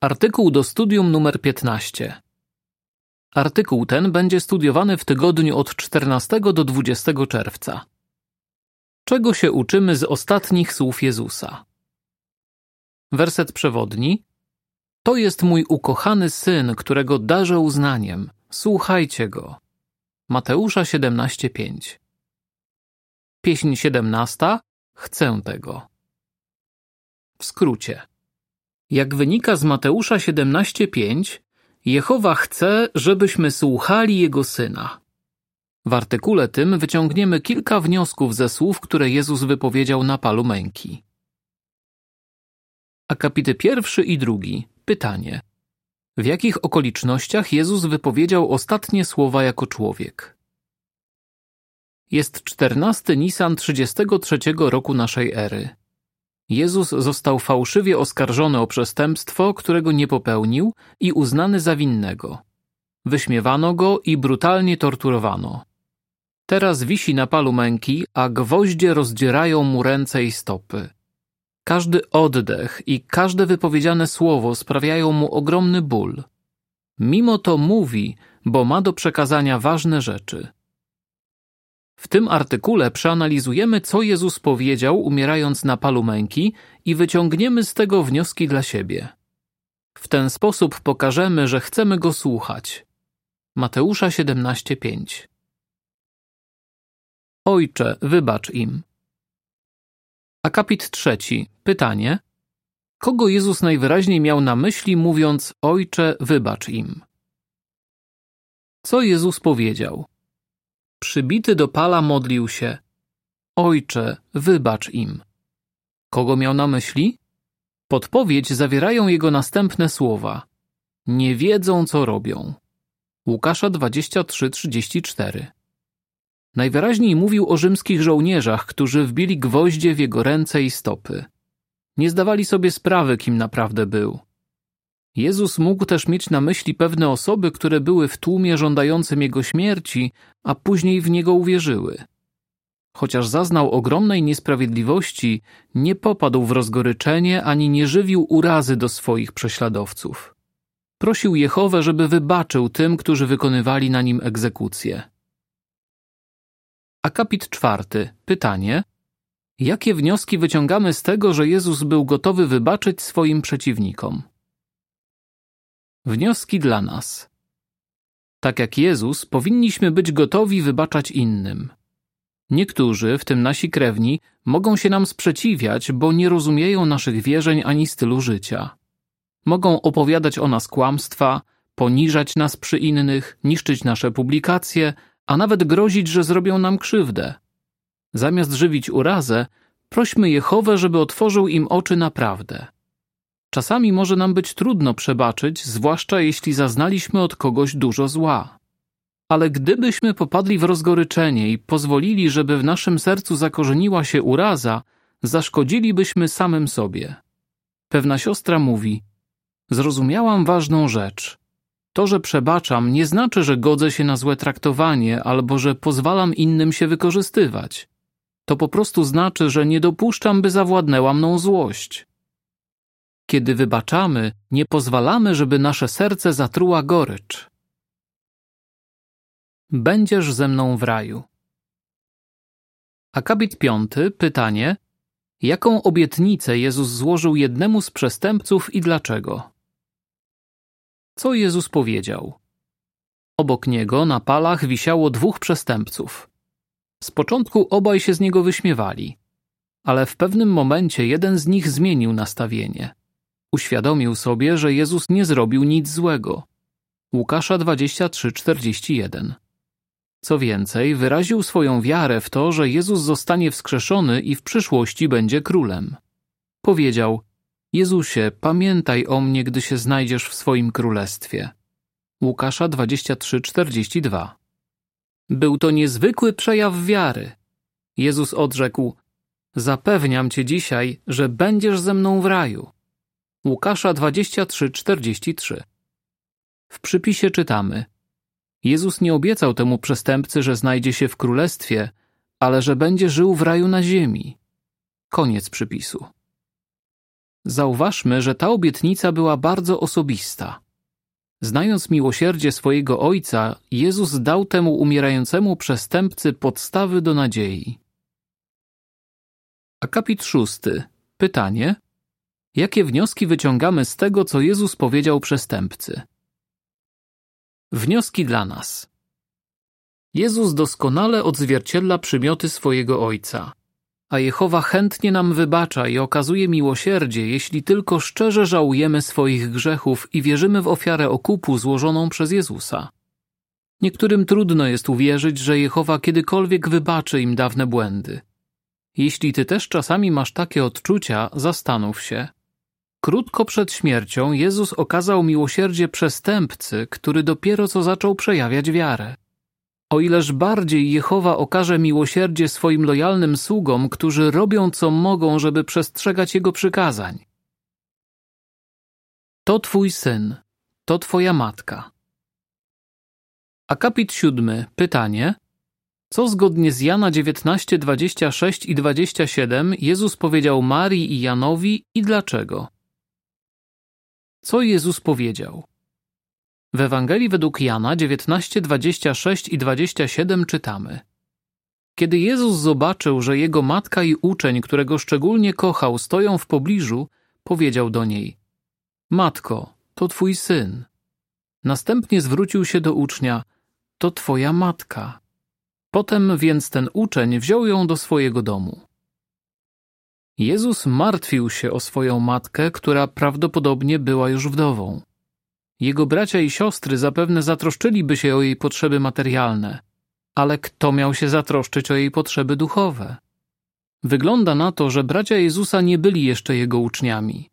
Artykuł do studium numer 15. Artykuł ten będzie studiowany w tygodniu od 14 do 20 czerwca. Czego się uczymy z ostatnich słów Jezusa? Werset przewodni. To jest mój ukochany syn, którego darzę uznaniem. Słuchajcie go. Mateusza 17:5. Pieśń 17. Chcę tego. W skrócie. Jak wynika z Mateusza 17:5, Jehowa chce, żebyśmy słuchali Jego Syna. W artykule tym wyciągniemy kilka wniosków ze słów, które Jezus wypowiedział na palu męki. Akapity pierwszy i drugi. Pytanie. W jakich okolicznościach Jezus wypowiedział ostatnie słowa jako człowiek? Jest 14 Nisan 33 roku naszej ery. Jezus został fałszywie oskarżony o przestępstwo, którego nie popełnił i uznany za winnego. Wyśmiewano go i brutalnie torturowano. Teraz wisi na palu męki, a gwoździe rozdzierają mu ręce i stopy. Każdy oddech i każde wypowiedziane słowo sprawiają mu ogromny ból. Mimo to mówi, bo ma do przekazania ważne rzeczy. W tym artykule przeanalizujemy, co Jezus powiedział, umierając na palu męki, i wyciągniemy z tego wnioski dla siebie. W ten sposób pokażemy, że chcemy go słuchać. Mateusza 17:5 Ojcze, wybacz im. Akapit trzeci. Pytanie. Kogo Jezus najwyraźniej miał na myśli, mówiąc Ojcze, wybacz im? Co Jezus powiedział? Przybity do pala modlił się: Ojcze, wybacz im. Kogo miał na myśli? Podpowiedź zawierają jego następne słowa: Nie wiedzą, co robią. Łukasza 23:34. Najwyraźniej mówił o rzymskich żołnierzach, którzy wbili gwoździe w jego ręce i stopy. Nie zdawali sobie sprawy, kim naprawdę był. Jezus mógł też mieć na myśli pewne osoby, które były w tłumie żądającym jego śmierci, a później w niego uwierzyły. Chociaż zaznał ogromnej niesprawiedliwości, nie popadł w rozgoryczenie ani nie żywił urazy do swoich prześladowców. Prosił Jehowę, żeby wybaczył tym, którzy wykonywali na nim egzekucję. Akapit czwarty. Pytanie. Jakie wnioski wyciągamy z tego, że Jezus był gotowy wybaczyć swoim przeciwnikom? Wnioski dla nas. Tak jak Jezus, powinniśmy być gotowi wybaczać innym. Niektórzy, w tym nasi krewni, mogą się nam sprzeciwiać, bo nie rozumieją naszych wierzeń ani stylu życia. Mogą opowiadać o nas kłamstwa, poniżać nas przy innych, niszczyć nasze publikacje, a nawet grozić, że zrobią nam krzywdę. Zamiast żywić urazę, prośmy Jehowę, żeby otworzył im oczy na prawdę. Czasami może nam być trudno przebaczyć, zwłaszcza jeśli zaznaliśmy od kogoś dużo zła. Ale gdybyśmy popadli w rozgoryczenie i pozwolili, żeby w naszym sercu zakorzeniła się uraza, zaszkodzilibyśmy samym sobie. Pewna siostra mówi: Zrozumiałam ważną rzecz. To, że przebaczam, nie znaczy, że godzę się na złe traktowanie albo że pozwalam innym się wykorzystywać. To po prostu znaczy, że nie dopuszczam, by zawładnęła mną złość. Kiedy wybaczamy, nie pozwalamy, żeby nasze serce zatruła gorycz. Będziesz ze mną w raju. Akabit piąty, pytanie. Jaką obietnicę Jezus złożył jednemu z przestępców i dlaczego? Co Jezus powiedział? Obok niego na palach wisiało dwóch przestępców. Z początku obaj się z niego wyśmiewali, ale w pewnym momencie jeden z nich zmienił nastawienie. Uświadomił sobie, że Jezus nie zrobił nic złego. Łukasza 23:41. Co więcej, wyraził swoją wiarę w to, że Jezus zostanie wskrzeszony i w przyszłości będzie królem. Powiedział: Jezusie, pamiętaj o mnie, gdy się znajdziesz w swoim królestwie. Łukasza 23:42. Był to niezwykły przejaw wiary. Jezus odrzekł: Zapewniam cię dzisiaj, że będziesz ze mną w raju. Łukasza 23:43. W przypisie czytamy: Jezus nie obiecał temu przestępcy, że znajdzie się w królestwie, ale że będzie żył w raju na ziemi. Koniec przypisu. Zauważmy, że ta obietnica była bardzo osobista. Znając miłosierdzie swojego Ojca, Jezus dał temu umierającemu przestępcy podstawy do nadziei. Akapit szósty. Pytanie. Jakie wnioski wyciągamy z tego, co Jezus powiedział przestępcy? Wnioski dla nas. Jezus doskonale odzwierciedla przymioty swojego Ojca a Jehowa chętnie nam wybacza i okazuje miłosierdzie, jeśli tylko szczerze żałujemy swoich grzechów i wierzymy w ofiarę okupu złożoną przez Jezusa. Niektórym trudno jest uwierzyć, że Jehowa kiedykolwiek wybaczy im dawne błędy. Jeśli ty też czasami masz takie odczucia, zastanów się. Krótko przed śmiercią Jezus okazał miłosierdzie przestępcy, który dopiero co zaczął przejawiać wiarę. O ileż bardziej Jehowa okaże miłosierdzie swoim lojalnym sługom, którzy robią co mogą, żeby przestrzegać Jego przykazań. To Twój syn, to Twoja matka. Akapit siódmy. Pytanie. Co zgodnie z Jana 19, 26 i 27 Jezus powiedział Marii i Janowi i dlaczego? Co Jezus powiedział? W Ewangelii według Jana 19, 26 i 27 czytamy. Kiedy Jezus zobaczył, że jego matka i uczeń, którego szczególnie kochał, stoją w pobliżu, powiedział do niej: Matko, to twój syn. Następnie zwrócił się do ucznia: To twoja matka. Potem więc ten uczeń wziął ją do swojego domu. Jezus martwił się o swoją matkę, która prawdopodobnie była już wdową. Jego bracia i siostry zapewne zatroszczyliby się o jej potrzeby materialne, ale kto miał się zatroszczyć o jej potrzeby duchowe? Wygląda na to, że bracia Jezusa nie byli jeszcze jego uczniami.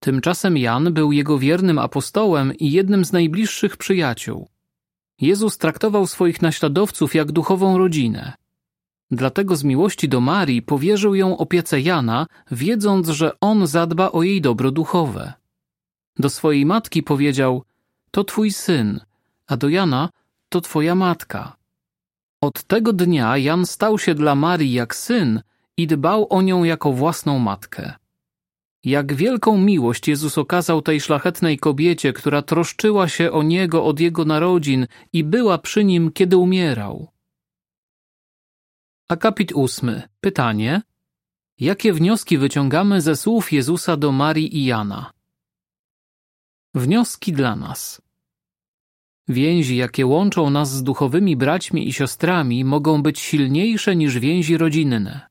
Tymczasem Jan był jego wiernym apostołem i jednym z najbliższych przyjaciół. Jezus traktował swoich naśladowców jak duchową rodzinę. Dlatego z miłości do Marii powierzył ją opiece Jana, wiedząc, że on zadba o jej dobro duchowe. Do swojej matki powiedział: To twój syn, a do Jana to twoja matka. Od tego dnia Jan stał się dla Marii jak syn i dbał o nią jako własną matkę. Jak wielką miłość Jezus okazał tej szlachetnej kobiecie, która troszczyła się o niego od jego narodzin i była przy nim, kiedy umierał. Akapit ósmy. Pytanie. Jakie wnioski wyciągamy ze słów Jezusa do Marii i Jana? Wnioski dla nas. Więzi, jakie łączą nas z duchowymi braćmi i siostrami, mogą być silniejsze niż więzi rodzinne.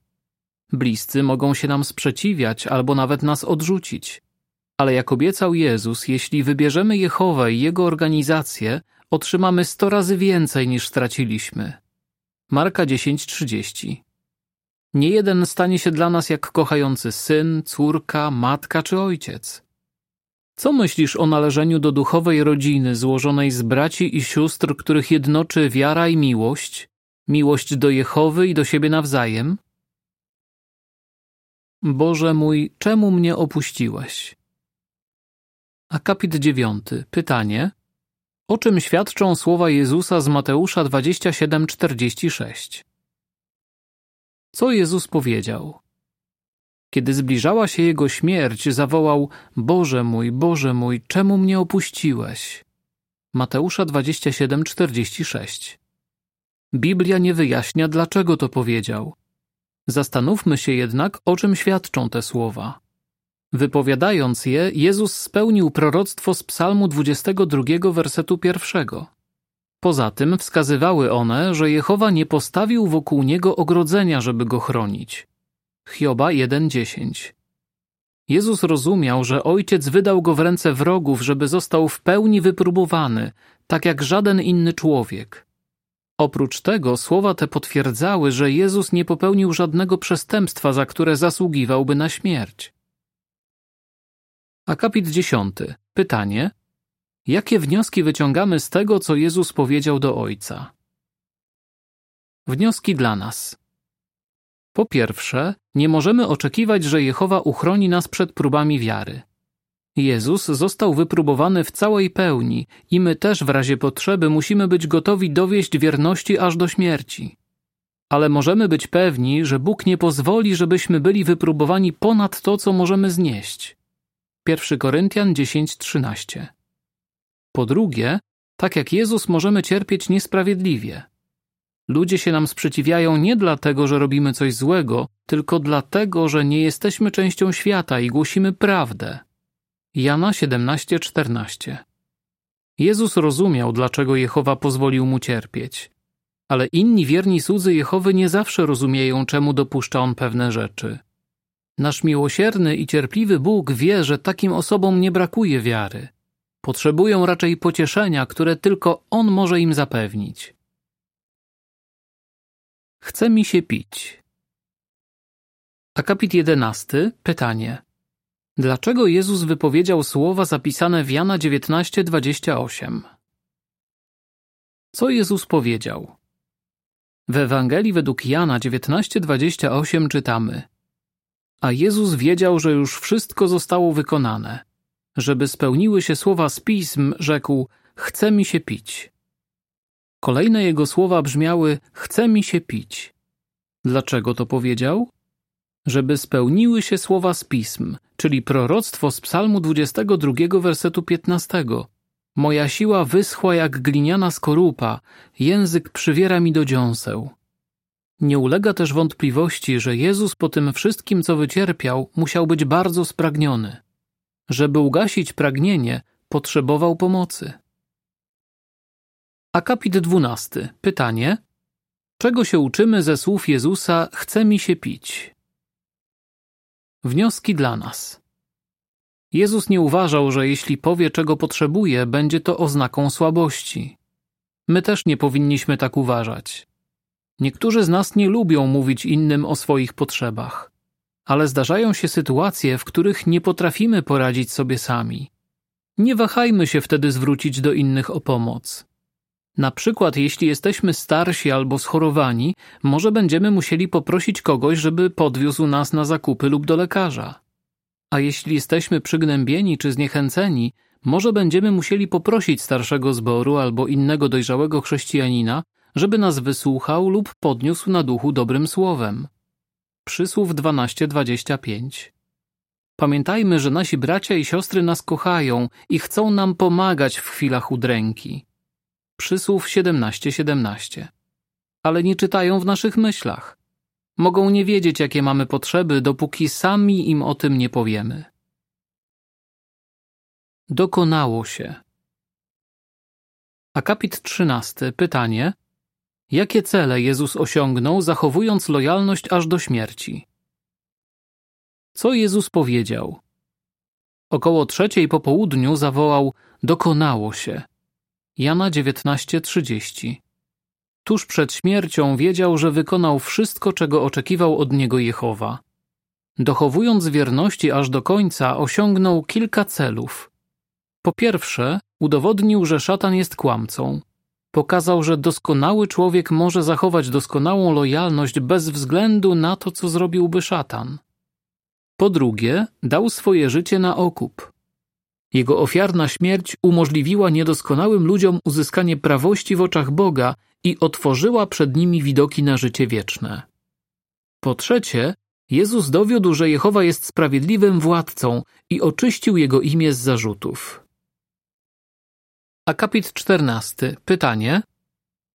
Bliscy mogą się nam sprzeciwiać albo nawet nas odrzucić. Ale jak obiecał Jezus, jeśli wybierzemy Jehowę i Jego organizację, otrzymamy sto razy więcej niż straciliśmy. Marka 10:30 Nie jeden stanie się dla nas jak kochający syn, córka, matka czy ojciec. Co myślisz o należeniu do duchowej rodziny złożonej z braci i sióstr, których jednoczy wiara i miłość, miłość do Jehowy i do siebie nawzajem? Boże mój, czemu mnie opuściłeś? Akapit dziewiąty. Pytanie. O czym świadczą słowa Jezusa z Mateusza 27:46? Co Jezus powiedział? Kiedy zbliżała się jego śmierć, zawołał: Boże mój, Boże mój, czemu mnie opuściłeś? Mateusza 27:46. Biblia nie wyjaśnia, dlaczego to powiedział. Zastanówmy się jednak, o czym świadczą te słowa. Wypowiadając je, Jezus spełnił proroctwo z Psalmu 22, wersetu pierwszego. Poza tym wskazywały one, że Jehowa nie postawił wokół niego ogrodzenia, żeby go chronić. Hioba 1:10. Jezus rozumiał, że ojciec wydał go w ręce wrogów, żeby został w pełni wypróbowany, tak jak żaden inny człowiek. Oprócz tego słowa te potwierdzały, że Jezus nie popełnił żadnego przestępstwa, za które zasługiwałby na śmierć. Akapit 10. Pytanie: Jakie wnioski wyciągamy z tego, co Jezus powiedział do Ojca? Wnioski dla nas. Po pierwsze, nie możemy oczekiwać, że Jehowa uchroni nas przed próbami wiary. Jezus został wypróbowany w całej pełni i my też w razie potrzeby musimy być gotowi dowieść wierności aż do śmierci. Ale możemy być pewni, że Bóg nie pozwoli, żebyśmy byli wypróbowani ponad to, co możemy znieść. 1 Koryntian 10:13. Po drugie, tak jak Jezus możemy cierpieć niesprawiedliwie. Ludzie się nam sprzeciwiają nie dlatego, że robimy coś złego, tylko dlatego, że nie jesteśmy częścią świata i głosimy prawdę. Jana 17:14. Jezus rozumiał, dlaczego Jehowa pozwolił mu cierpieć. Ale inni wierni słudzy Jehowy nie zawsze rozumieją, czemu dopuszcza on pewne rzeczy. Nasz miłosierny i cierpliwy Bóg wie, że takim osobom nie brakuje wiary. Potrzebują raczej pocieszenia, które tylko On może im zapewnić. Chce mi się pić. Akapit 11. Pytanie. Dlaczego Jezus wypowiedział słowa zapisane w Jana 19:28? Co Jezus powiedział? W Ewangelii według Jana 19:28 czytamy: A Jezus wiedział, że już wszystko zostało wykonane. Żeby spełniły się słowa z pism, rzekł: Chce mi się pić. Kolejne jego słowa brzmiały: Chce mi się pić. Dlaczego to powiedział? Żeby spełniły się słowa z pism, czyli proroctwo z Psalmu 22, wersetu 15. Moja siła wyschła jak gliniana skorupa, język przywiera mi do dziąseł. Nie ulega też wątpliwości, że Jezus po tym wszystkim, co wycierpiał, musiał być bardzo spragniony. Żeby ugasić pragnienie, potrzebował pomocy. Akapit 12. Pytanie. Czego się uczymy ze słów Jezusa chce mi się pić? Wnioski dla nas. Jezus nie uważał, że jeśli powie, czego potrzebuje, będzie to oznaką słabości. My też nie powinniśmy tak uważać. Niektórzy z nas nie lubią mówić innym o swoich potrzebach, ale zdarzają się sytuacje, w których nie potrafimy poradzić sobie sami. Nie wahajmy się wtedy zwrócić do innych o pomoc. Na przykład, jeśli jesteśmy starsi albo schorowani, może będziemy musieli poprosić kogoś, żeby podwiózł nas na zakupy lub do lekarza. A jeśli jesteśmy przygnębieni czy zniechęceni, może będziemy musieli poprosić starszego zboru albo innego dojrzałego chrześcijanina, żeby nas wysłuchał lub podniósł na duchu dobrym słowem. Przysłów 12:25. Pamiętajmy, że nasi bracia i siostry nas kochają i chcą nam pomagać w chwilach udręki. Przysłów 17:17. 17. Ale nie czytają w naszych myślach. Mogą nie wiedzieć, jakie mamy potrzeby, dopóki sami im o tym nie powiemy. Dokonało się. Akapit 13. Pytanie. Jakie cele Jezus osiągnął, zachowując lojalność aż do śmierci? Co Jezus powiedział? Około trzeciej po południu zawołał: Dokonało się. Jana 19:30. Tuż przed śmiercią wiedział, że wykonał wszystko, czego oczekiwał od niego Jehowa. Dochowując wierności aż do końca, osiągnął kilka celów. Po pierwsze, udowodnił, że szatan jest kłamcą. Pokazał, że doskonały człowiek może zachować doskonałą lojalność bez względu na to, co zrobiłby szatan. Po drugie, dał swoje życie na okup. Jego ofiarna śmierć umożliwiła niedoskonałym ludziom uzyskanie prawości w oczach Boga i otworzyła przed nimi widoki na życie wieczne. Po trzecie, Jezus dowiódł, że Jehowa jest sprawiedliwym władcą i oczyścił jego imię z zarzutów. Akapit 14. Pytanie: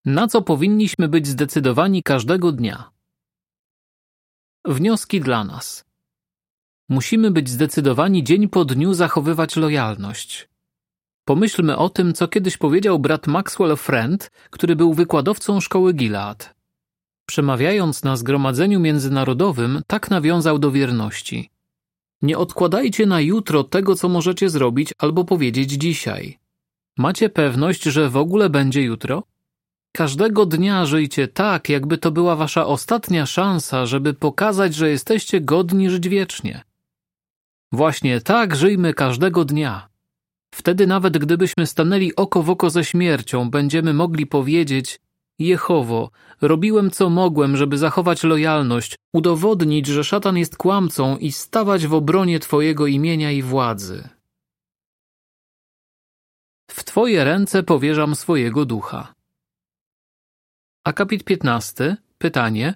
Na co powinniśmy być zdecydowani każdego dnia? Wnioski dla nas. Musimy być zdecydowani dzień po dniu zachowywać lojalność. Pomyślmy o tym, co kiedyś powiedział brat Maxwell Friend, który był wykładowcą szkoły Gilad. Przemawiając na zgromadzeniu międzynarodowym, tak nawiązał do wierności. Nie odkładajcie na jutro tego, co możecie zrobić albo powiedzieć dzisiaj. Macie pewność, że w ogóle będzie jutro? Każdego dnia żyjcie tak, jakby to była wasza ostatnia szansa, żeby pokazać, że jesteście godni żyć wiecznie. Właśnie tak żyjmy każdego dnia. Wtedy nawet gdybyśmy stanęli oko w oko ze śmiercią, będziemy mogli powiedzieć Jehowo, robiłem co mogłem, żeby zachować lojalność, udowodnić, że szatan jest kłamcą i stawać w obronie Twojego imienia i władzy. W Twoje ręce powierzam swojego ducha. Akapit 15. Pytanie.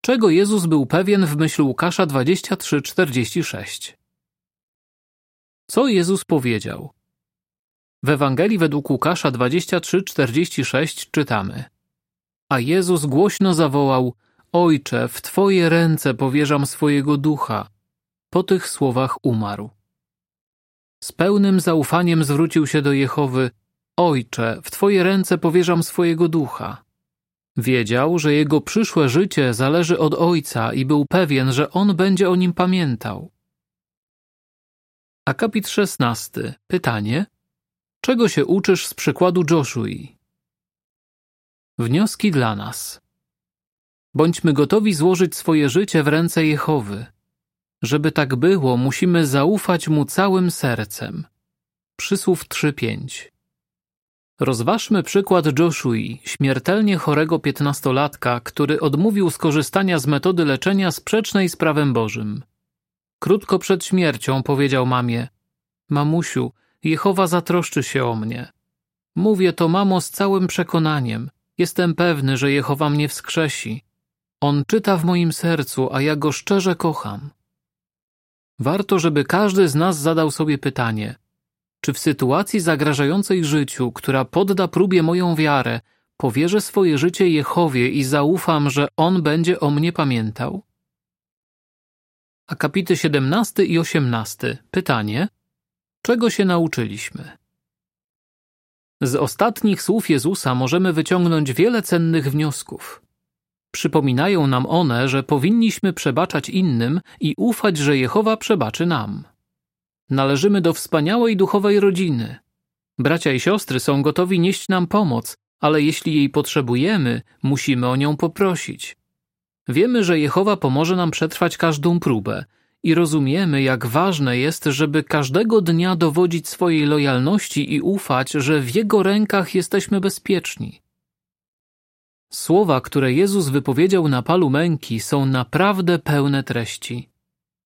Czego Jezus był pewien w myśl Łukasza 23:46? Co Jezus powiedział? W Ewangelii według Łukasza 23:46 czytamy: A Jezus głośno zawołał: Ojcze, w Twoje ręce powierzam swojego ducha. Po tych słowach umarł. Z pełnym zaufaniem zwrócił się do Jehowy: Ojcze, w Twoje ręce powierzam swojego ducha. Wiedział, że jego przyszłe życie zależy od Ojca i był pewien, że On będzie o nim pamiętał. Akapit 16. Pytanie: Czego się uczysz z przykładu Joshui? Wnioski dla nas. Bądźmy gotowi złożyć swoje życie w ręce Jehowy. Żeby tak było, musimy zaufać Mu całym sercem. Przysłów 3.5 Rozważmy przykład Joshui, śmiertelnie chorego piętnastolatka, który odmówił skorzystania z metody leczenia sprzecznej z prawem Bożym. Krótko przed śmiercią powiedział mamie: Mamusiu, Jehowa zatroszczy się o mnie. Mówię to, mamo, z całym przekonaniem. Jestem pewny, że Jehowa mnie wskrzesi. On czyta w moim sercu, a ja go szczerze kocham. Warto, żeby każdy z nas zadał sobie pytanie: czy w sytuacji zagrażającej życiu, która podda próbie moją wiarę, powierzę swoje życie Jehowie i zaufam, że On będzie o mnie pamiętał? Akapity 17 i 18. Pytanie: Czego się nauczyliśmy? Z ostatnich słów Jezusa możemy wyciągnąć wiele cennych wniosków. Przypominają nam one, że powinniśmy przebaczać innym i ufać, że Jehowa przebaczy nam. Należymy do wspaniałej duchowej rodziny. Bracia i siostry są gotowi nieść nam pomoc, ale jeśli jej potrzebujemy, musimy o nią poprosić. Wiemy, że Jehowa pomoże nam przetrwać każdą próbę i rozumiemy, jak ważne jest, żeby każdego dnia dowodzić swojej lojalności i ufać, że w Jego rękach jesteśmy bezpieczni. Słowa, które Jezus wypowiedział na palu męki, są naprawdę pełne treści.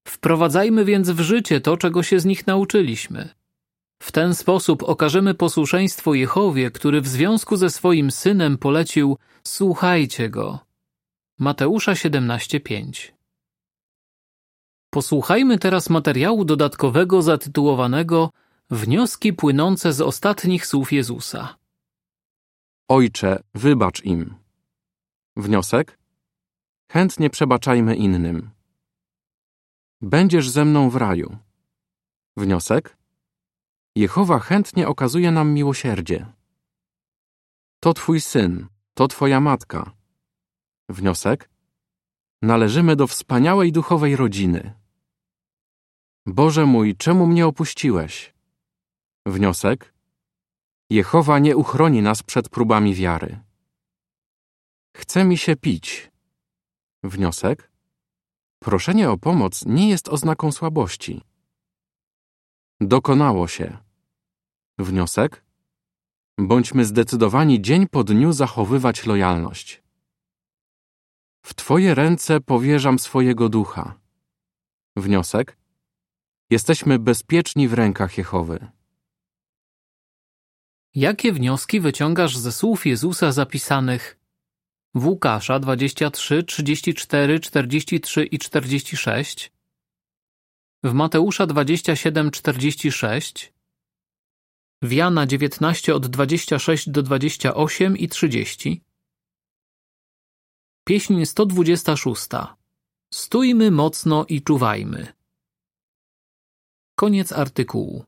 Wprowadzajmy więc w życie to, czego się z nich nauczyliśmy. W ten sposób okażemy posłuszeństwo Jehowie, który w związku ze swoim synem polecił: Słuchajcie go. Mateusza 17:5. Posłuchajmy teraz materiału dodatkowego zatytułowanego Wnioski płynące z ostatnich słów Jezusa. Ojcze, wybacz im. Wniosek? Chętnie przebaczajmy innym. Będziesz ze mną w raju. Wniosek? Jehowa chętnie okazuje nam miłosierdzie. To Twój syn, to Twoja matka. Wniosek? Należymy do wspaniałej duchowej rodziny. Boże mój, czemu mnie opuściłeś? Wniosek? Jehowa nie uchroni nas przed próbami wiary. Chce mi się pić. Wniosek? Proszenie o pomoc nie jest oznaką słabości. Dokonało się. Wniosek? Bądźmy zdecydowani dzień po dniu zachowywać lojalność. W Twoje ręce powierzam swojego ducha. Wniosek? Jesteśmy bezpieczni w rękach Jehowy. Jakie wnioski wyciągasz ze słów Jezusa zapisanych w Łukasza 23, 34, 43 i 46, w Mateusza 27, 46, w Jana 19 od 26 do 28 i 30, Pieśń 126. Stójmy mocno i czuwajmy. Koniec artykułu.